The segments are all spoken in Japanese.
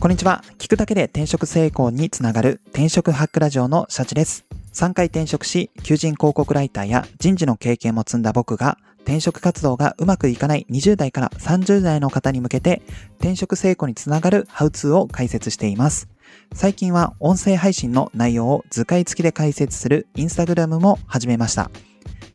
こんにちは。聞くだけで転職成功につながる転職ハックラジオのシャチです。3回転職し、求人広告ライターや人事の経験も積んだ僕が、転職活動がうまくいかない20代から30代の方に向けて、転職成功につながるハウツーを解説しています。最近は音声配信の内容を図解付きで解説するインスタグラムも始めました。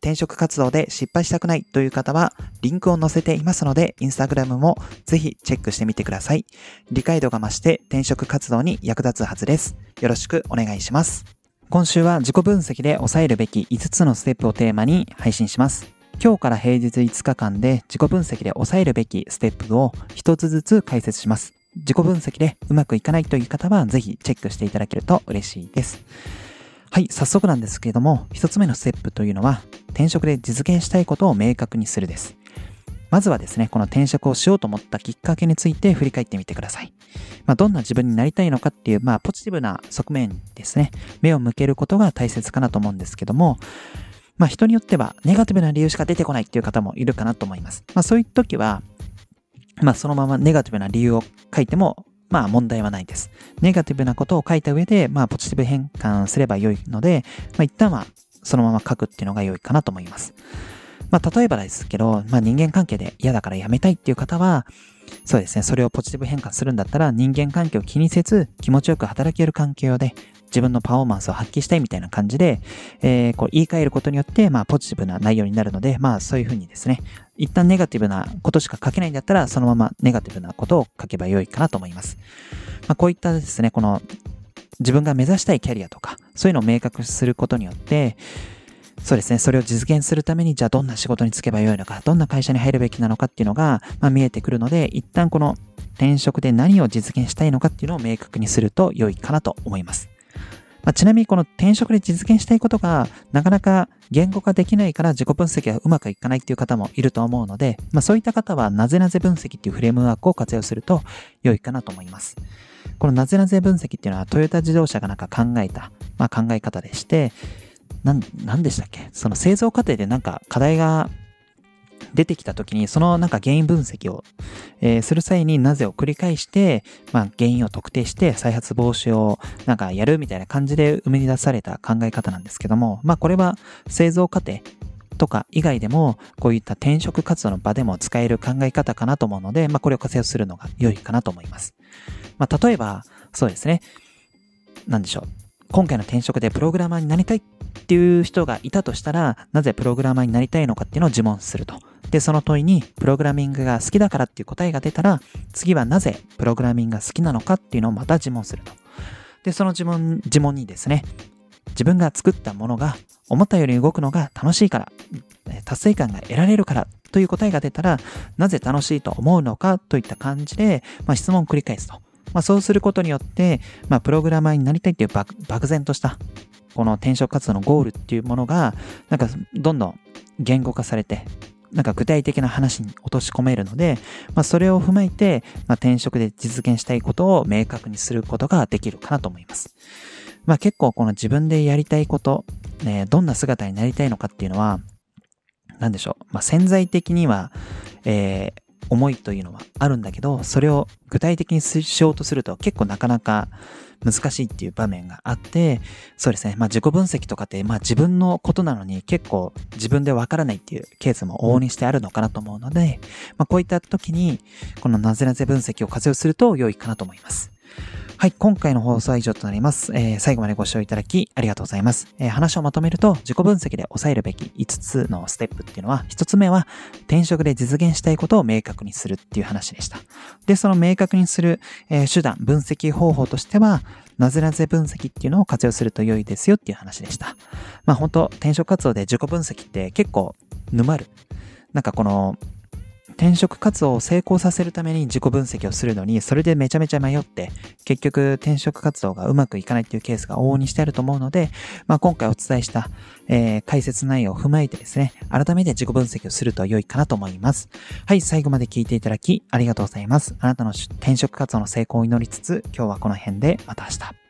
転職活動で失敗したくないという方は、リンクを載せていますので、インスタグラムもぜひチェックしてみてください。理解度が増して転職活動に役立つはずです。よろしくお願いします。今週は自己分析で抑えるべき5つのステップをテーマに配信します。今日から平日5日間で自己分析で抑えるべきステップを1つずつ解説します。自己分析でうまくいかないという方はぜひチェックしていただけると嬉しいです。はい、早速なんですけれども、一つ目のステップというのは、転職で実現したいことを明確にするです。まずはですね、この転職をしようと思ったきっかけについて振り返ってみてください。まあ、どんな自分になりたいのかっていう、まあ、ポジティブな側面ですね、目を向けることが大切かなと思うんですけども、まあ、人によってはネガティブな理由しか出てこないっていう方もいるかなと思います。まあ、そういう時は、まあ、そのままネガティブな理由を書いてもまあ問題はないです。ネガティブなことを書いた上で、まあポジティブ変換すれば良いので、まあ一旦はそのまま書くっていうのが良いかなと思います。まあ例えばですけど、まあ人間関係で嫌だからやめたいっていう方は、そうですね、それをポジティブ変換するんだったら人間関係を気にせず気持ちよく働ける環境で自分のパフォーマンスを発揮したいみたいな感じで、えー、こう言い換えることによって、まあ、ポジティブな内容になるので、まあ、そういうふうにですね、一旦ネガティブなことしか書けないんだったら、そのままネガティブなことを書けば良いかなと思います。まあ、こういったですね、この自分が目指したいキャリアとか、そういうのを明確することによって、そうですね。それを実現するために、じゃあどんな仕事に就けばよいのか、どんな会社に入るべきなのかっていうのが、まあ、見えてくるので、一旦この転職で何を実現したいのかっていうのを明確にすると良いかなと思います。まあ、ちなみにこの転職で実現したいことがなかなか言語化できないから自己分析がうまくいかないっていう方もいると思うので、まあ、そういった方はなぜなぜ分析っていうフレームワークを活用すると良いかなと思います。このなぜなぜ分析っていうのはトヨタ自動車がなんか考えた、まあ、考え方でして、なん、なんでしたっけ？その製造過程でなんか課題が出てきた時に、そのなんか原因分析を、えー、する際になぜを繰り返して、まあ原因を特定して再発防止をなんかやるみたいな感じで生み出された考え方なんですけども、まあこれは製造過程とか以外でも、こういった転職活動の場でも使える考え方かなと思うので、まあこれを活用するのが良いかなと思います。まあ例えば、そうですね。なんでしょう。今回の転職でプログラマーになりたいっていう人がいたとしたら、なぜプログラマーになりたいのかっていうのを自問すると。で、その問いに、プログラミングが好きだからっていう答えが出たら、次はなぜプログラミングが好きなのかっていうのをまた自問すると。で、その自問、自問にですね、自分が作ったものが思ったより動くのが楽しいから、達成感が得られるからという答えが出たら、なぜ楽しいと思うのかといった感じで、まあ、質問を繰り返すと。まあ、そうすることによって、まあ、プログラマーになりたいっていう漠然としたこの転職活動のゴールっていうものが、なんかどんどん言語化されて、なんか具体的な話に落とし込めるので、まあ、それを踏まえて、まあ、転職で実現したいことを明確にすることができるかなと思います。まあ、結構この自分でやりたいこと、ね、どんな姿になりたいのかっていうのは、なんでしょう。まあ、潜在的には、えー、思いというのはあるんだけど、それを具体的にしようとすると結構なかなか難しいっていう場面があって、そうですね。まあ自己分析とかって、まあ自分のことなのに結構自分でわからないっていうケースも往々にしてあるのかなと思うので、まあこういった時に、このなぜなぜ分析を活用すると良いかなと思います。はい、今回の放送は以上となります。えー、最後までご視聴いただきありがとうございます。えー、話をまとめると、自己分析で抑えるべき5つのステップっていうのは、1つ目は、転職で実現したいことを明確にするっていう話でした。で、その明確にする、えー、手段、分析方法としては、なぜなぜ分析っていうのを活用すると良いですよっていう話でした。まあ本当転職活動で自己分析って結構沼る。なんかこの、転職活動を成功させるために自己分析をするのに、それでめちゃめちゃ迷って、結局転職活動がうまくいかないっていうケースが往々にしてあると思うので、まあ、今回お伝えした、えー、解説内容を踏まえてですね、改めて自己分析をすると良いかなと思います。はい、最後まで聞いていただきありがとうございます。あなたの転職活動の成功を祈りつつ、今日はこの辺でまた明日。